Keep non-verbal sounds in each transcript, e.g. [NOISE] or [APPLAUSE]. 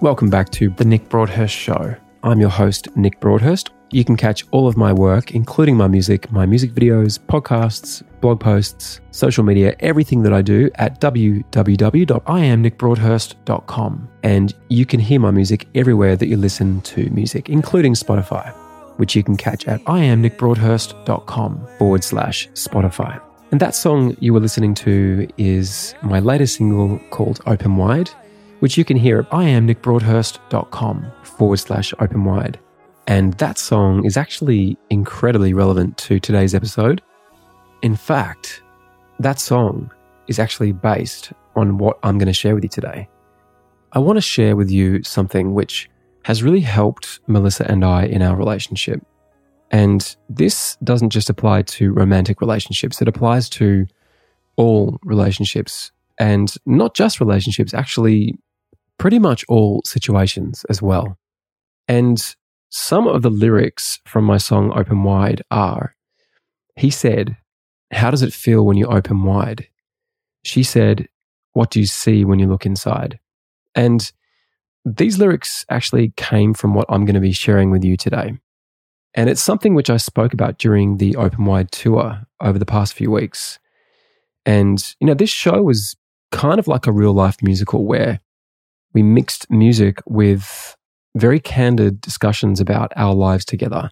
Welcome back to The Nick Broadhurst Show. I'm your host, Nick Broadhurst. You can catch all of my work, including my music, my music videos, podcasts, blog posts, social media, everything that I do at www.iamnickbroadhurst.com. And you can hear my music everywhere that you listen to music, including Spotify, which you can catch at iamnickbroadhurst.com forward slash Spotify. And that song you were listening to is my latest single called Open Wide which you can hear at iamnickbroadhurst.com forward slash open wide. And that song is actually incredibly relevant to today's episode. In fact, that song is actually based on what I'm going to share with you today. I want to share with you something which has really helped Melissa and I in our relationship. And this doesn't just apply to romantic relationships, it applies to all relationships and not just relationships, actually, pretty much all situations as well. And some of the lyrics from my song Open Wide are He said, How does it feel when you open wide? She said, What do you see when you look inside? And these lyrics actually came from what I'm going to be sharing with you today. And it's something which I spoke about during the Open Wide tour over the past few weeks. And, you know, this show was kind of like a real life musical where we mixed music with very candid discussions about our lives together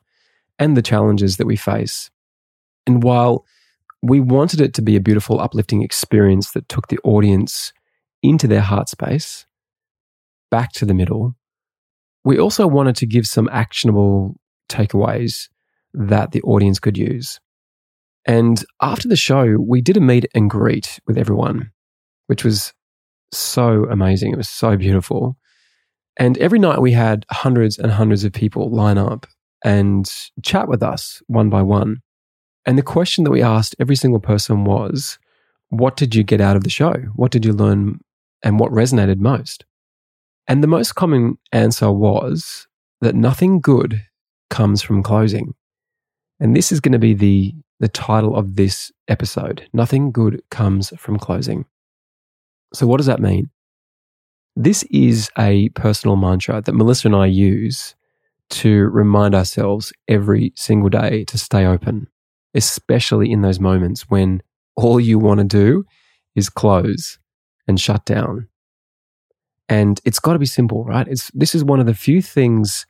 and the challenges that we face. And while we wanted it to be a beautiful, uplifting experience that took the audience into their heart space, back to the middle, we also wanted to give some actionable takeaways that the audience could use. And after the show, we did a meet and greet with everyone, which was so amazing. It was so beautiful. And every night we had hundreds and hundreds of people line up and chat with us one by one. And the question that we asked every single person was, What did you get out of the show? What did you learn and what resonated most? And the most common answer was that nothing good comes from closing. And this is going to be the, the title of this episode Nothing Good Comes from Closing. So, what does that mean? This is a personal mantra that Melissa and I use to remind ourselves every single day to stay open, especially in those moments when all you want to do is close and shut down. And it's got to be simple, right? It's, this is one of the few things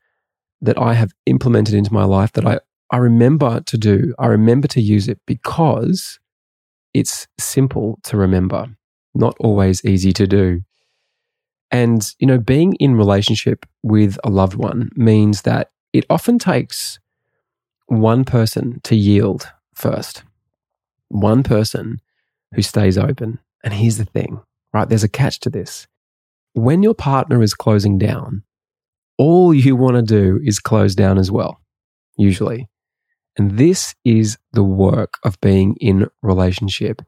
that I have implemented into my life that I, I remember to do. I remember to use it because it's simple to remember not always easy to do. And, you know, being in relationship with a loved one means that it often takes one person to yield first, one person who stays open. And here's the thing, right? There's a catch to this. When your partner is closing down, all you want to do is close down as well, usually. And this is the work of being in relationship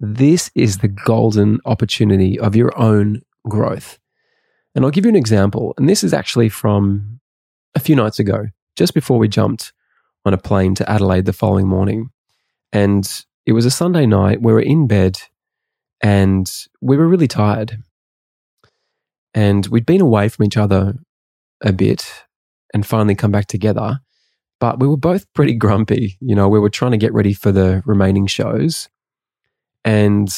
this is the golden opportunity of your own growth. And I'll give you an example. And this is actually from a few nights ago, just before we jumped on a plane to Adelaide the following morning. And it was a Sunday night. We were in bed and we were really tired. And we'd been away from each other a bit and finally come back together. But we were both pretty grumpy. You know, we were trying to get ready for the remaining shows. And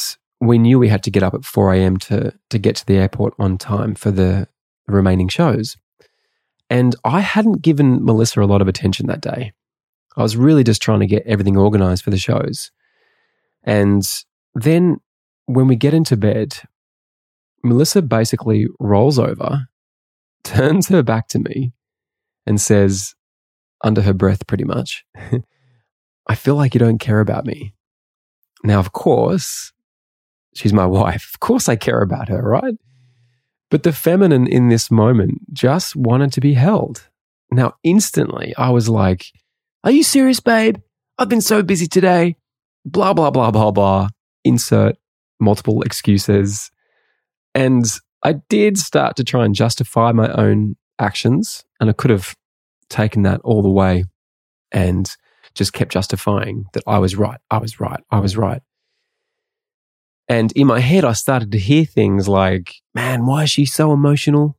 we knew we had to get up at 4 a.m. to, to get to the airport on time for the remaining shows. And I hadn't given Melissa a lot of attention that day. I was really just trying to get everything organized for the shows. And then when we get into bed, Melissa basically rolls over, [LAUGHS] turns her back to me, and says, under her breath, pretty much, [LAUGHS] I feel like you don't care about me. Now, of course, she's my [LAUGHS] wife. Of course, I care about her, right? But the feminine in this moment just wanted to be held. Now, instantly, I was like, Are you serious, babe? I've been so busy today. Blah, blah, blah, blah, blah. Insert multiple excuses. And I did start to try and justify my own actions. And I could have taken that all the way and just kept justifying that I was right, I was right, I was right. And in my head, I started to hear things like, man, why is she so emotional?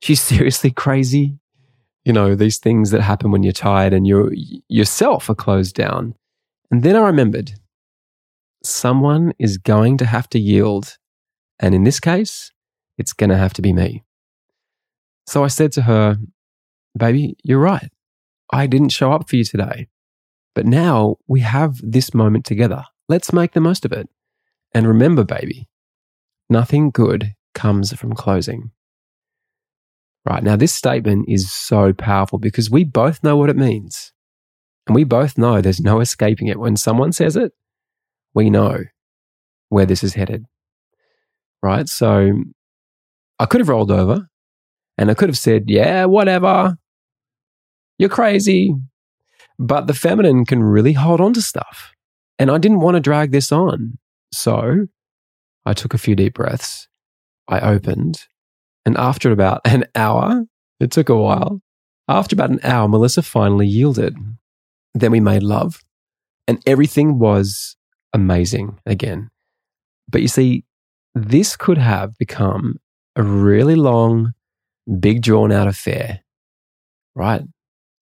she's [LAUGHS] seriously crazy. You know, these things that happen when you're tired and you yourself are closed down. And then I remembered someone is going to have to yield. And in this case, it's going to have to be me. So I said to her, Baby, you're right. I didn't show up for you today. But now we have this moment together. Let's make the most of it. And remember, baby, nothing good comes from closing. Right. Now, this statement is so powerful because we both know what it means. And we both know there's no escaping it. When someone says it, we know where this is headed. Right. So I could have rolled over and I could have said, yeah, whatever. You're crazy. But the feminine can really hold on to stuff. And I didn't want to drag this on. So I took a few deep breaths. I opened. And after about an hour, it took a while. After about an hour, Melissa finally yielded. Then we made love and everything was amazing again. But you see, this could have become a really long, big drawn out affair, right?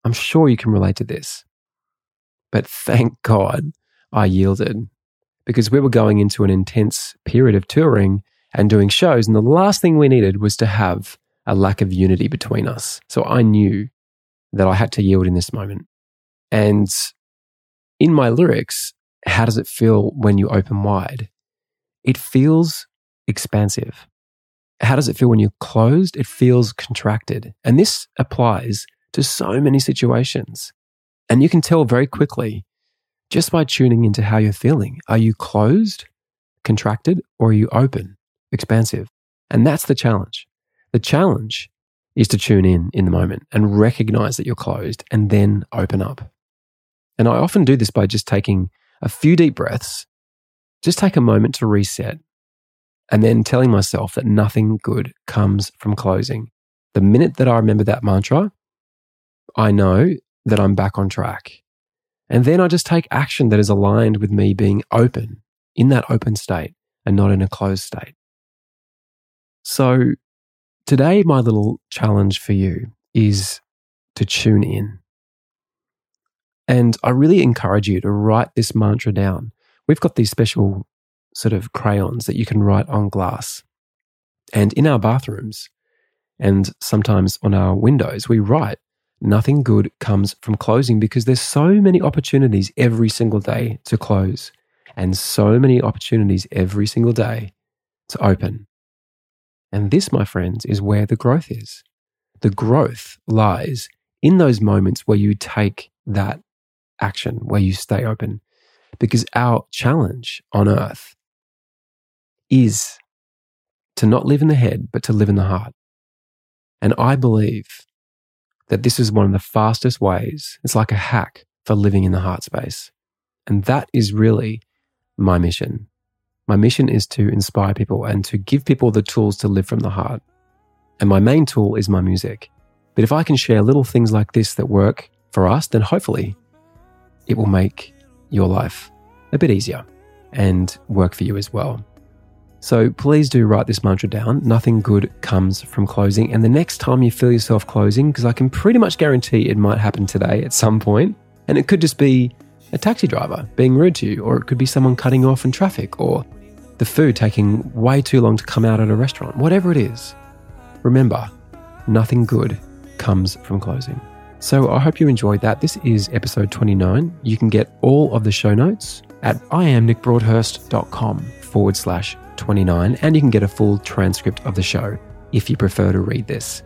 I'm sure you can relate to this. But thank God I yielded because we were going into an intense period of touring and doing shows. And the last thing we needed was to have a lack of unity between us. So I knew that I had to yield in this moment. And in my lyrics, how does it feel when you open wide? It feels expansive. How does it feel when you're closed? It feels contracted. And this applies to so many situations. And you can tell very quickly just by tuning into how you're feeling. Are you closed, contracted, or are you open, expansive? And that's the challenge. The challenge is to tune in in the moment and recognize that you're closed and then open up. And I often do this by just taking a few deep breaths, just take a moment to reset, and then telling myself that nothing good comes from closing. The minute that I remember that mantra, I know that I'm back on track. And then I just take action that is aligned with me being open in that open state and not in a closed state. So today, my little challenge for you is to tune in. And I really encourage you to write this mantra down. We've got these special sort of crayons that you can write on glass. And in our bathrooms and sometimes on our windows, we write nothing good comes from closing because there's so many opportunities every single day to close and so many opportunities every single day to open. And this, my friends, is where the growth is. The growth lies in those moments where you take that action, where you stay open. Because our challenge on earth is to not live in the head, but to live in the heart. And I believe that this is one of the fastest ways. It's like a hack for living in the heart space. And that is really my mission. My mission is to inspire people and to give people the tools to live from the heart. And my main tool is my music. But if I can share little things like this that work for us, then hopefully it will make your life a bit easier and work for you as well. So please do write this mantra down. Nothing good comes from closing. And the next time you feel yourself closing, because I can pretty much guarantee it might happen today at some point, and it could just be a taxi driver being rude to you, or it could be someone cutting off in traffic, or the food taking way too long to come out at a restaurant, whatever it is. Remember, nothing good comes from closing. So I hope you enjoyed that. This is episode 29. You can get all of the show notes at iamnickbroadhurst.com forward slash 29, and you can get a full transcript of the show if you prefer to read this.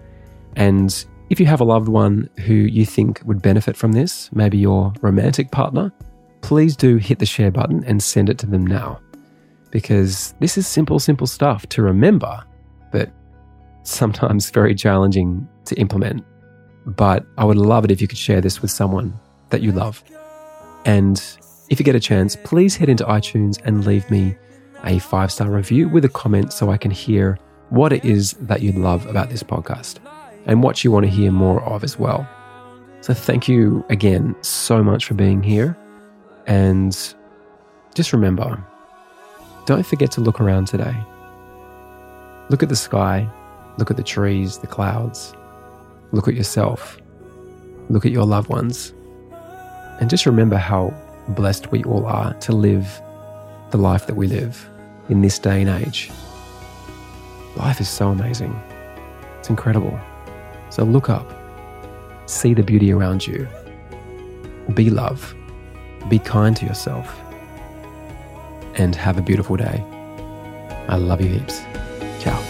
And if you have a loved one who you think would benefit from this, maybe your romantic partner, please do hit the share button and send it to them now. Because this is simple, simple stuff to remember, but sometimes very challenging to implement. But I would love it if you could share this with someone that you love. And if you get a chance, please head into iTunes and leave me a five star review with a comment so I can hear what it is that you love about this podcast and what you want to hear more of as well. So, thank you again so much for being here. And just remember don't forget to look around today. Look at the sky, Look at the trees, the clouds. Look at yourself. Look at your loved ones. And just remember how blessed we all are to live the life that we live in this day and age. Life is so amazing. It's incredible. So look up, see the beauty around you, be love, be kind to yourself, and have a beautiful day. I love you heaps. Ciao.